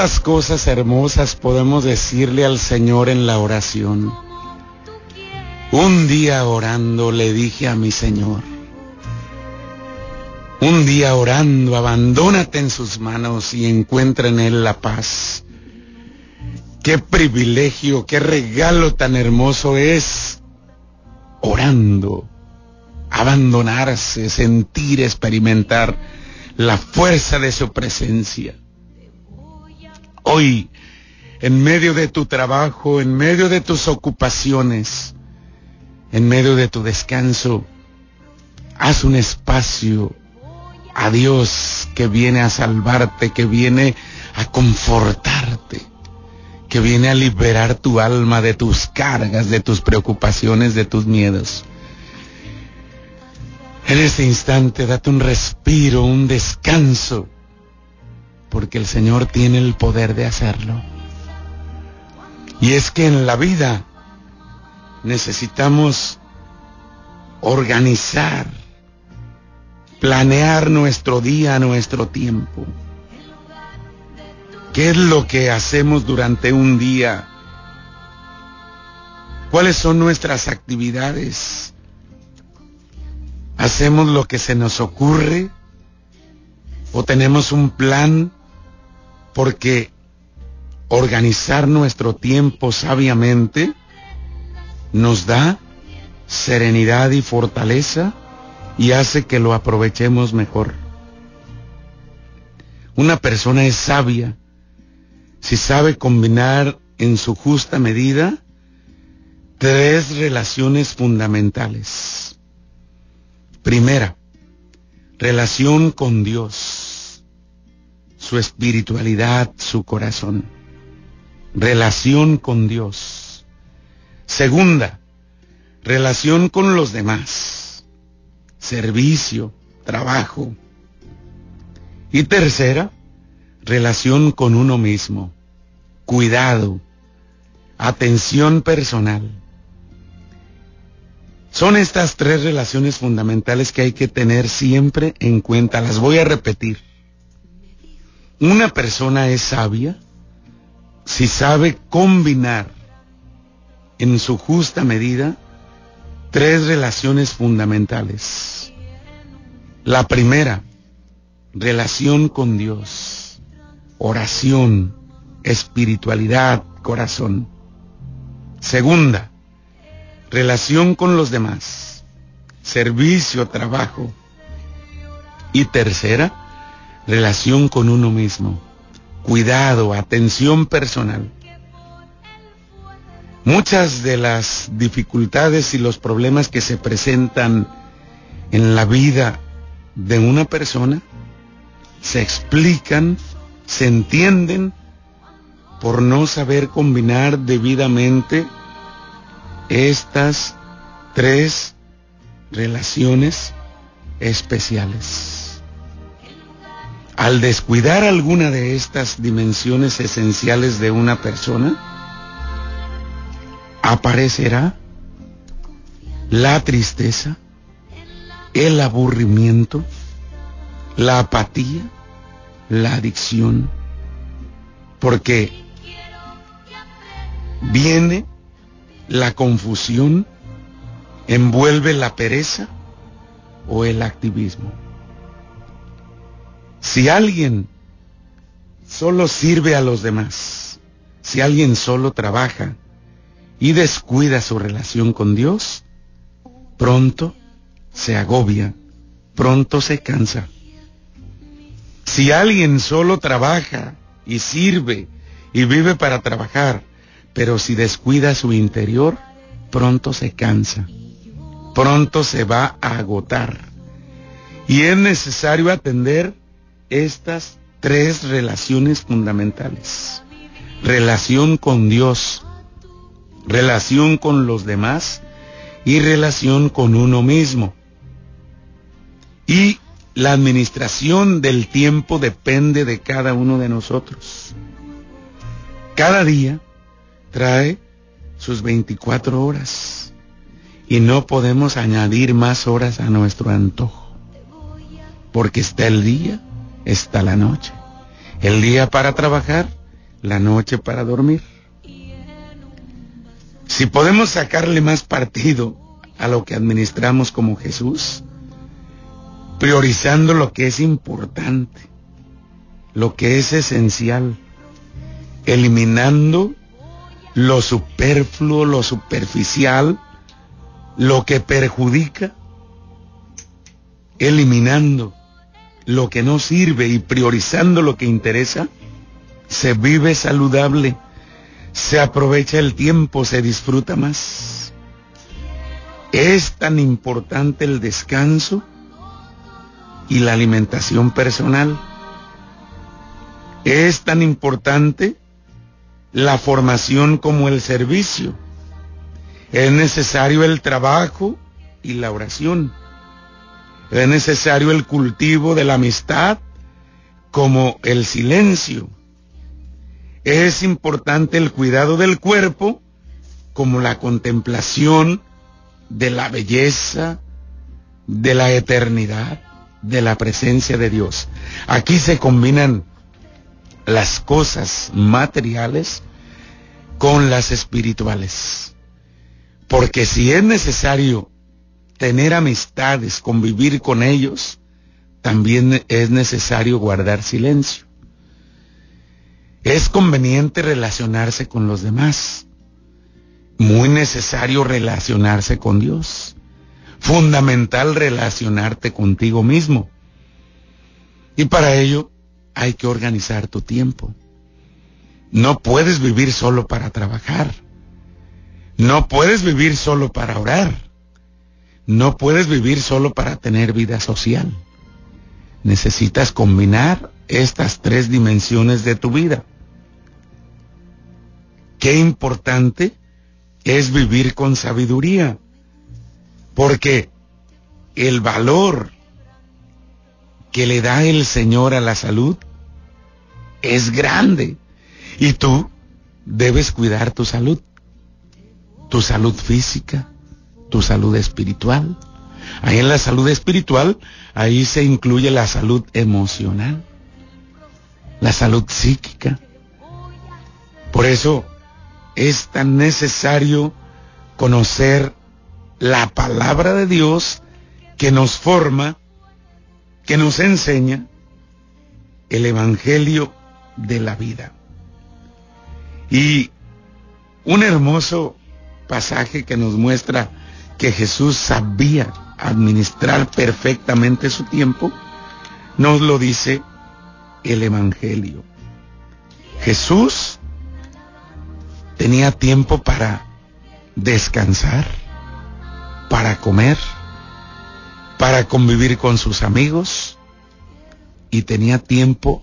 ¿Cuántas cosas hermosas podemos decirle al Señor en la oración? Un día orando le dije a mi Señor, un día orando, abandónate en sus manos y encuentra en Él la paz. Qué privilegio, qué regalo tan hermoso es orando, abandonarse, sentir, experimentar la fuerza de su presencia. Hoy, en medio de tu trabajo, en medio de tus ocupaciones, en medio de tu descanso, haz un espacio a Dios que viene a salvarte, que viene a confortarte, que viene a liberar tu alma de tus cargas, de tus preocupaciones, de tus miedos. En este instante date un respiro, un descanso, porque el Señor tiene el poder de hacerlo. Y es que en la vida necesitamos organizar, planear nuestro día, nuestro tiempo. ¿Qué es lo que hacemos durante un día? ¿Cuáles son nuestras actividades? ¿Hacemos lo que se nos ocurre? ¿O tenemos un plan? Porque organizar nuestro tiempo sabiamente nos da serenidad y fortaleza y hace que lo aprovechemos mejor. Una persona es sabia si sabe combinar en su justa medida tres relaciones fundamentales. Primera, relación con Dios, su espiritualidad, su corazón. Relación con Dios. Segunda, relación con los demás, servicio, trabajo. Y tercera, relación con uno mismo, cuidado, atención personal. Son estas tres relaciones fundamentales que hay que tener siempre en cuenta. Las voy a repetir. Una persona es sabia si sabe combinar en su justa medida tres relaciones fundamentales. La primera, relación con Dios, oración, espiritualidad, corazón. Segunda, relación con los demás, servicio, trabajo. Y tercera, relación con uno mismo, cuidado, atención personal. Muchas de las dificultades y los problemas que se presentan en la vida de una persona se explican, se entienden por no saber combinar debidamente estas tres relaciones especiales. Al descuidar alguna de estas dimensiones esenciales de una persona, aparecerá la tristeza, el aburrimiento, la apatía, la adicción, porque viene la confusión, envuelve la pereza o el activismo. Si alguien solo sirve a los demás, si alguien solo trabaja y descuida su relación con Dios, pronto se agobia, pronto se cansa. Si alguien solo trabaja y sirve y vive para trabajar, pero si descuida su interior, pronto se cansa, pronto se va a agotar. Y es necesario atender estas tres relaciones fundamentales. Relación con Dios, relación con los demás y relación con uno mismo. Y la administración del tiempo depende de cada uno de nosotros. Cada día trae sus 24 horas y no podemos añadir más horas a nuestro antojo, porque está el día, está la noche. El día para trabajar, la noche para dormir. Si podemos sacarle más partido a lo que administramos como Jesús, priorizando lo que es importante, lo que es esencial, eliminando lo superfluo, lo superficial, lo que perjudica, eliminando lo que no sirve y priorizando lo que interesa, se vive saludable, se aprovecha el tiempo, se disfruta más. Es tan importante el descanso y la alimentación personal. Es tan importante la formación como el servicio. Es necesario el trabajo y la oración. Es necesario el cultivo de la amistad como el silencio. Es importante el cuidado del cuerpo como la contemplación de la belleza, de la eternidad de la presencia de Dios. Aquí se combinan las cosas materiales con las espirituales. Porque si es necesario tener amistades, convivir con ellos, también es necesario guardar silencio. Es conveniente relacionarse con los demás. Muy necesario relacionarse con Dios fundamental relacionarte contigo mismo. Y para ello hay que organizar tu tiempo. No puedes vivir solo para trabajar. No puedes vivir solo para orar. No puedes vivir solo para tener vida social. Necesitas combinar estas tres dimensiones de tu vida. Qué importante es vivir con sabiduría. Porque el valor que le da el Señor a la salud es grande. Y tú debes cuidar tu salud. Tu salud física, tu salud espiritual. Ahí en la salud espiritual, ahí se incluye la salud emocional, la salud psíquica. Por eso es tan necesario conocer la palabra de Dios que nos forma, que nos enseña el Evangelio de la vida. Y un hermoso pasaje que nos muestra que Jesús sabía administrar perfectamente su tiempo, nos lo dice el Evangelio. Jesús tenía tiempo para descansar para comer, para convivir con sus amigos y tenía tiempo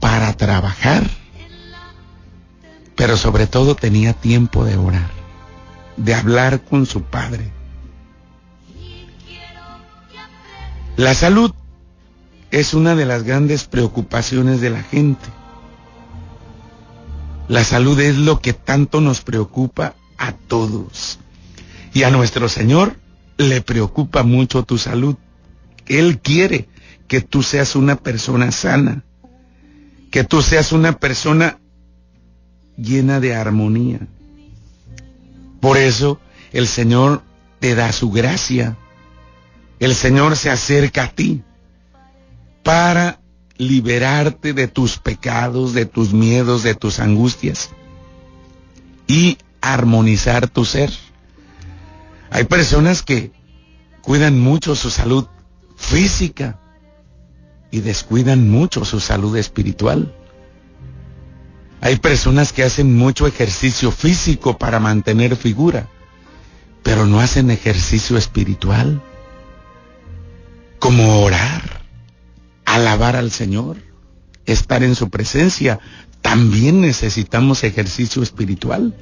para trabajar, pero sobre todo tenía tiempo de orar, de hablar con su padre. La salud es una de las grandes preocupaciones de la gente. La salud es lo que tanto nos preocupa a todos. Y a nuestro Señor le preocupa mucho tu salud. Él quiere que tú seas una persona sana, que tú seas una persona llena de armonía. Por eso el Señor te da su gracia. El Señor se acerca a ti para liberarte de tus pecados, de tus miedos, de tus angustias y armonizar tu ser. Hay personas que cuidan mucho su salud física y descuidan mucho su salud espiritual. Hay personas que hacen mucho ejercicio físico para mantener figura, pero no hacen ejercicio espiritual, como orar, alabar al Señor, estar en su presencia. También necesitamos ejercicio espiritual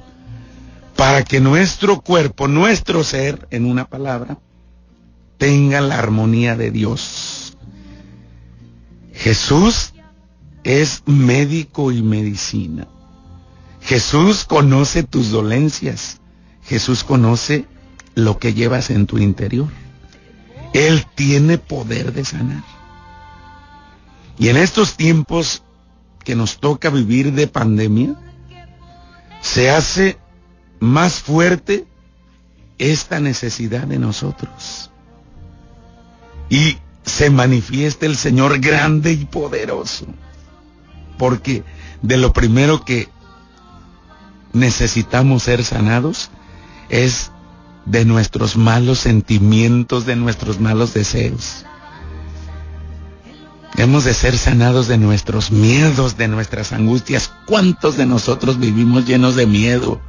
para que nuestro cuerpo, nuestro ser, en una palabra, tenga la armonía de Dios. Jesús es médico y medicina. Jesús conoce tus dolencias. Jesús conoce lo que llevas en tu interior. Él tiene poder de sanar. Y en estos tiempos que nos toca vivir de pandemia, se hace más fuerte esta necesidad de nosotros. Y se manifiesta el Señor grande y poderoso. Porque de lo primero que necesitamos ser sanados es de nuestros malos sentimientos, de nuestros malos deseos. Hemos de ser sanados de nuestros miedos, de nuestras angustias. ¿Cuántos de nosotros vivimos llenos de miedo?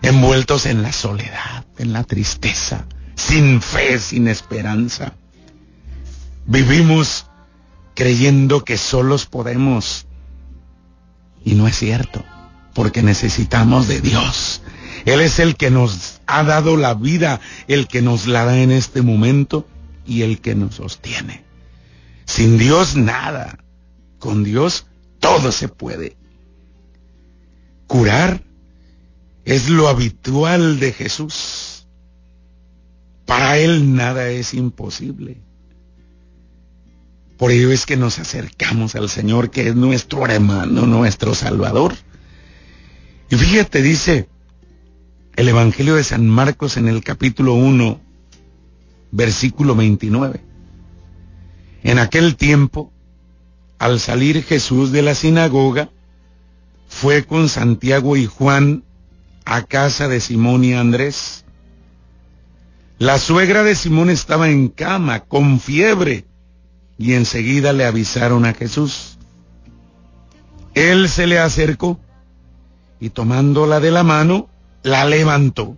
Envueltos en la soledad, en la tristeza, sin fe, sin esperanza. Vivimos creyendo que solos podemos. Y no es cierto, porque necesitamos de Dios. Él es el que nos ha dado la vida, el que nos la da en este momento y el que nos sostiene. Sin Dios nada. Con Dios todo se puede. Curar es lo habitual de Jesús. Para Él nada es imposible. Por ello es que nos acercamos al Señor, que es nuestro hermano, nuestro Salvador. Y fíjate, dice el Evangelio de San Marcos en el capítulo 1, versículo 29. En aquel tiempo, al salir Jesús de la sinagoga, fue con Santiago y Juan a casa de Simón y Andrés. La suegra de Simón estaba en cama, con fiebre, y enseguida le avisaron a Jesús. Él se le acercó y tomándola de la mano, la levantó.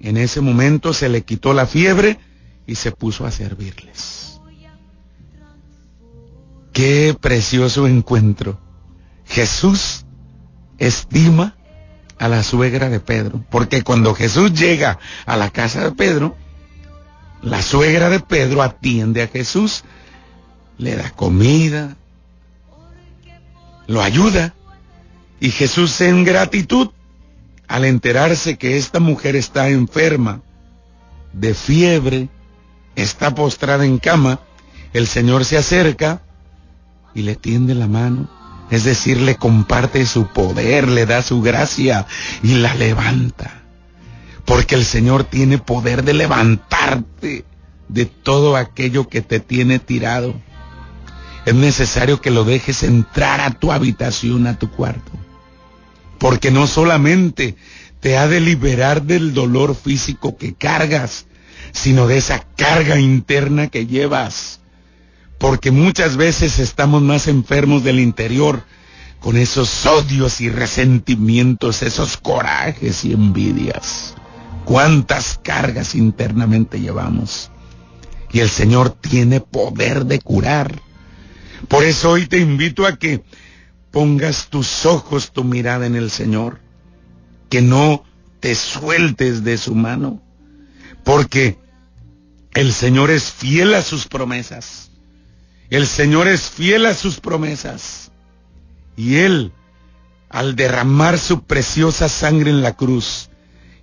En ese momento se le quitó la fiebre y se puso a servirles. Qué precioso encuentro. Jesús estima a la suegra de Pedro, porque cuando Jesús llega a la casa de Pedro, la suegra de Pedro atiende a Jesús, le da comida, lo ayuda, y Jesús en gratitud, al enterarse que esta mujer está enferma, de fiebre, está postrada en cama, el Señor se acerca, y le tiende la mano. Es decir, le comparte su poder, le da su gracia y la levanta. Porque el Señor tiene poder de levantarte de todo aquello que te tiene tirado. Es necesario que lo dejes entrar a tu habitación, a tu cuarto. Porque no solamente te ha de liberar del dolor físico que cargas, sino de esa carga interna que llevas porque muchas veces estamos más enfermos del interior con esos odios y resentimientos, esos corajes y envidias. ¿Cuántas cargas internamente llevamos? Y el Señor tiene poder de curar. Por eso hoy te invito a que pongas tus ojos, tu mirada en el Señor, que no te sueltes de su mano, porque el Señor es fiel a sus promesas. El Señor es fiel a sus promesas. Y Él, al derramar su preciosa sangre en la cruz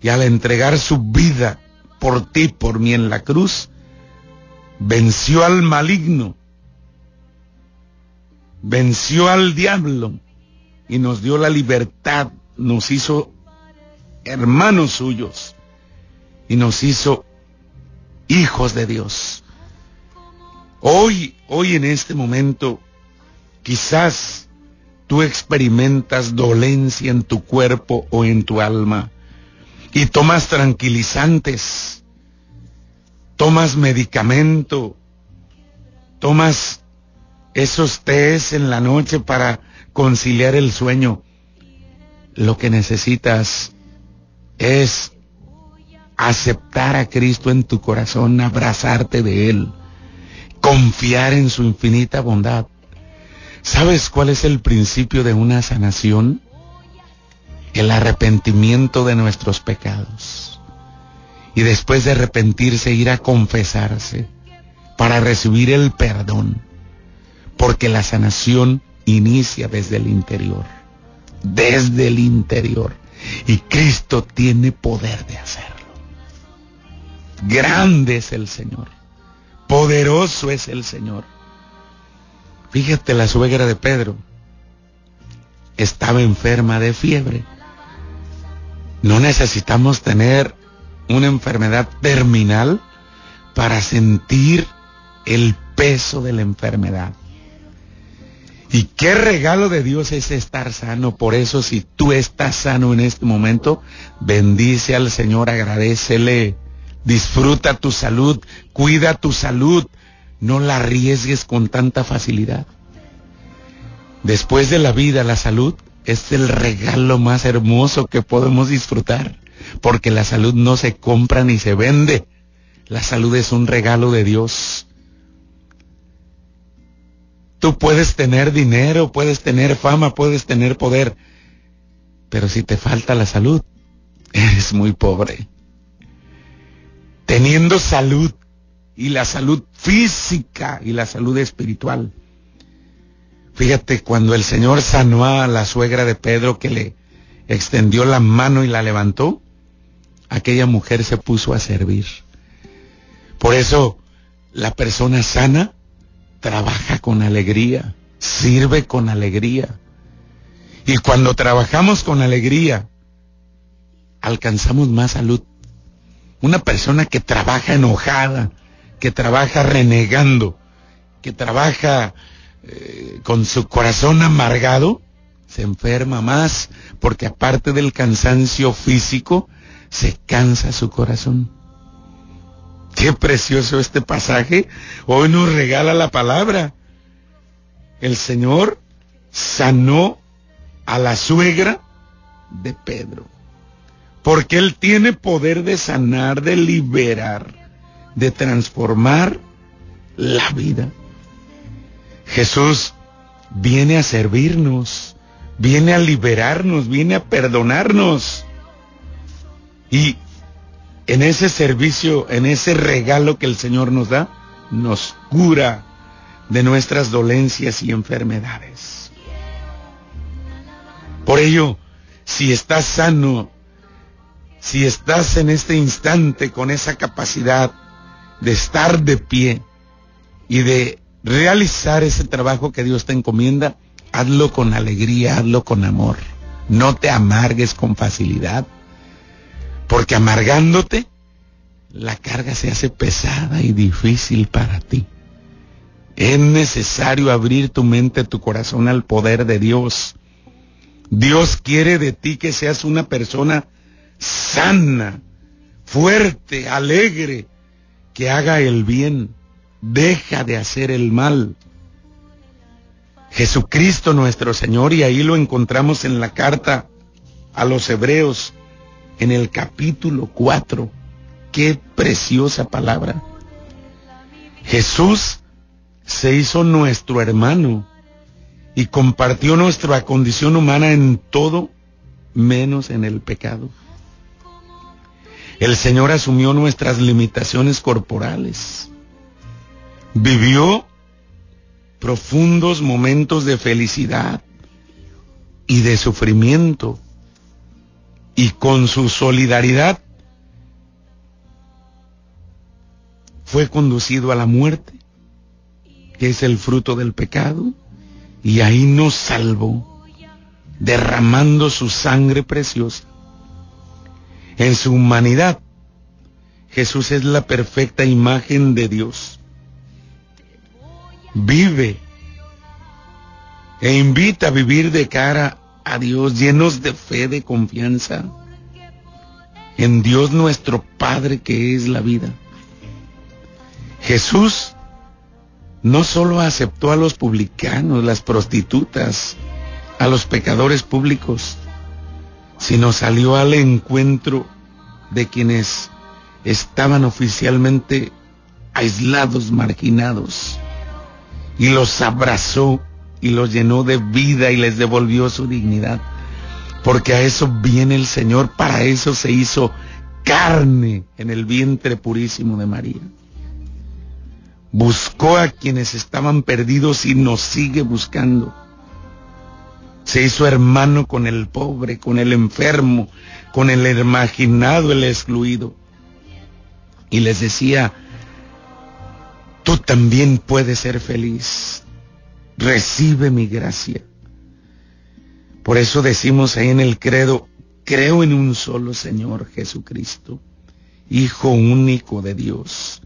y al entregar su vida por ti, por mí en la cruz, venció al maligno, venció al diablo y nos dio la libertad, nos hizo hermanos suyos y nos hizo hijos de Dios. Hoy, hoy en este momento, quizás tú experimentas dolencia en tu cuerpo o en tu alma y tomas tranquilizantes, tomas medicamento, tomas esos tés en la noche para conciliar el sueño. Lo que necesitas es aceptar a Cristo en tu corazón, abrazarte de Él confiar en su infinita bondad. ¿Sabes cuál es el principio de una sanación? el arrepentimiento de nuestros pecados. Y después de arrepentirse, ir a confesarse para recibir el perdón. Porque la sanación inicia desde el interior. Desde el interior. Y Cristo tiene poder de hacerlo. Grande es el Señor. Poderoso es el Señor. Fíjate la suegra de Pedro. Estaba enferma de fiebre. No necesitamos tener una enfermedad terminal para sentir el peso de la enfermedad. Y qué regalo de Dios es estar sano. Por eso si tú estás sano en este momento, bendice al Señor, agradecele, disfruta tu salud, cuida tu salud, no la arriesgues con tanta facilidad. Después de la vida, la salud es el regalo más hermoso que podemos disfrutar, porque la salud no se compra ni se vende. La salud es un regalo de Dios. Tú puedes tener dinero, puedes tener fama, puedes tener poder, pero si te falta la salud, eres muy pobre. Teniendo salud y la salud física y la salud espiritual. Fíjate, cuando el Señor sanó a la suegra de Pedro que le extendió la mano y la levantó, aquella mujer se puso a servir. Por eso, la persona sana trabaja con alegría, sirve con alegría. Y cuando trabajamos con alegría, alcanzamos más salud. Una persona que trabaja enojada, que trabaja renegando, que trabaja eh, con su corazón amargado, se enferma más, porque aparte del cansancio físico, se cansa su corazón. Qué precioso este pasaje. Hoy nos regala la palabra. El Señor sanó a la suegra de Pedro. Porque Él tiene poder de sanar, de liberar, de transformar la vida. Jesús viene a servirnos, viene a liberarnos, viene a perdonarnos. Y en ese servicio, en ese regalo que el Señor nos da, nos cura de nuestras dolencias y enfermedades. Por ello, si estás sano, si estás en este instante con esa capacidad de estar de pie y de realizar ese trabajo que Dios te encomienda, hazlo con alegría, hazlo con amor. No te amargues con facilidad. Porque amargándote, la carga se hace pesada y difícil para ti. Es necesario abrir tu mente, tu corazón al poder de Dios. Dios quiere de ti que seas una persona sana, fuerte, alegre, que haga el bien, deja de hacer el mal. Jesucristo nuestro Señor, y ahí lo encontramos en la carta a los hebreos, en el capítulo 4. Qué preciosa palabra. Jesús se hizo nuestro hermano y compartió nuestra condición humana en todo menos en el pecado. El Señor asumió nuestras limitaciones corporales. Vivió profundos momentos de felicidad y de sufrimiento y con su solidaridad fue conducido a la muerte, que es el fruto del pecado, y ahí nos salvó, derramando su sangre preciosa. En su humanidad, Jesús es la perfecta imagen de Dios. Vive e invita a vivir de cara a Dios, llenos de fe, de confianza en Dios nuestro Padre que es la vida. Jesús no solo aceptó a los publicanos, las prostitutas, a los pecadores públicos, sino salió al encuentro de quienes estaban oficialmente aislados, marginados, y los abrazó y los llenó de vida y les devolvió su dignidad. Porque a eso viene el Señor, para eso se hizo carne en el vientre purísimo de María. Buscó a quienes estaban perdidos y nos sigue buscando. Se hizo hermano con el pobre, con el enfermo, con el imaginado, el excluido. Y les decía, tú también puedes ser feliz. Recibe mi gracia. Por eso decimos ahí en el credo, creo en un solo Señor Jesucristo, Hijo único de Dios,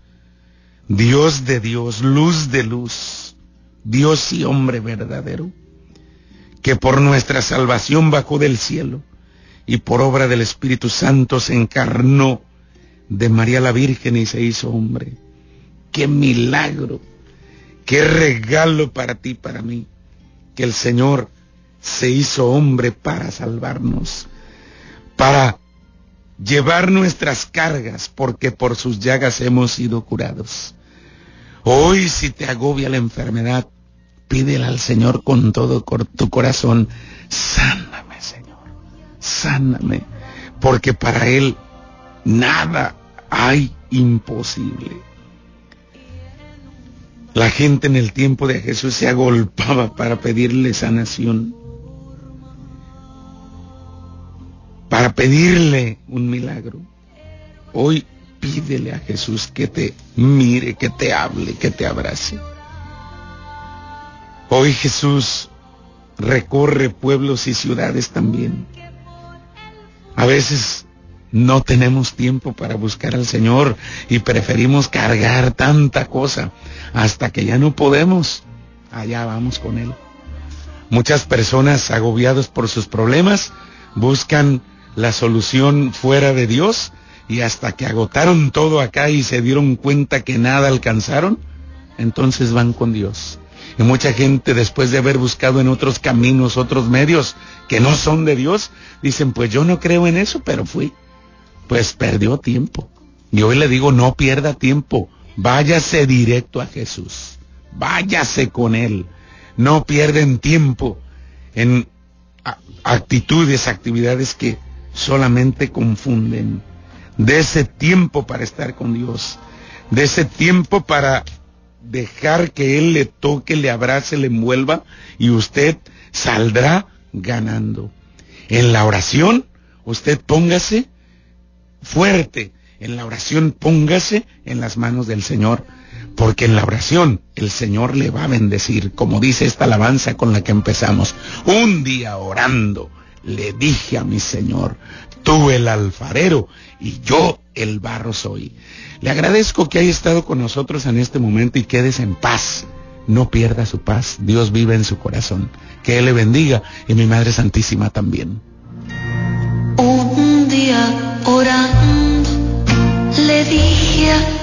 Dios de Dios, luz de luz, Dios y hombre verdadero, que por nuestra salvación bajó del cielo y por obra del Espíritu Santo se encarnó de María la Virgen y se hizo hombre. Qué milagro, qué regalo para ti, para mí, que el Señor se hizo hombre para salvarnos, para llevar nuestras cargas, porque por sus llagas hemos sido curados. Hoy si te agobia la enfermedad, pídele al Señor con todo tu corazón, sáname Señor, sáname, porque para Él nada hay imposible. La gente en el tiempo de Jesús se agolpaba para pedirle sanación. para pedirle un milagro. Hoy pídele a Jesús que te mire, que te hable, que te abrace. Hoy Jesús recorre pueblos y ciudades también. A veces no tenemos tiempo para buscar al Señor y preferimos cargar tanta cosa hasta que ya no podemos. Allá vamos con Él. Muchas personas agobiadas por sus problemas buscan la solución fuera de Dios y hasta que agotaron todo acá y se dieron cuenta que nada alcanzaron, entonces van con Dios. Y mucha gente después de haber buscado en otros caminos, otros medios que no son de Dios, dicen, pues yo no creo en eso, pero fui. Pues perdió tiempo. Y hoy le digo, no pierda tiempo, váyase directo a Jesús, váyase con Él. No pierden tiempo en actitudes, actividades que solamente confunden. De ese tiempo para estar con Dios. De ese tiempo para dejar que Él le toque, le abrace, le envuelva y usted saldrá ganando. En la oración, usted póngase fuerte. En la oración póngase en las manos del Señor. Porque en la oración el Señor le va a bendecir, como dice esta alabanza con la que empezamos. Un día orando le dije a mi Señor, tú el alfarero y yo el barro soy. Le agradezco que haya estado con nosotros en este momento y quedes en paz. No pierda su paz. Dios vive en su corazón. Que Él le bendiga y mi Madre Santísima también. Un día orando, le dije a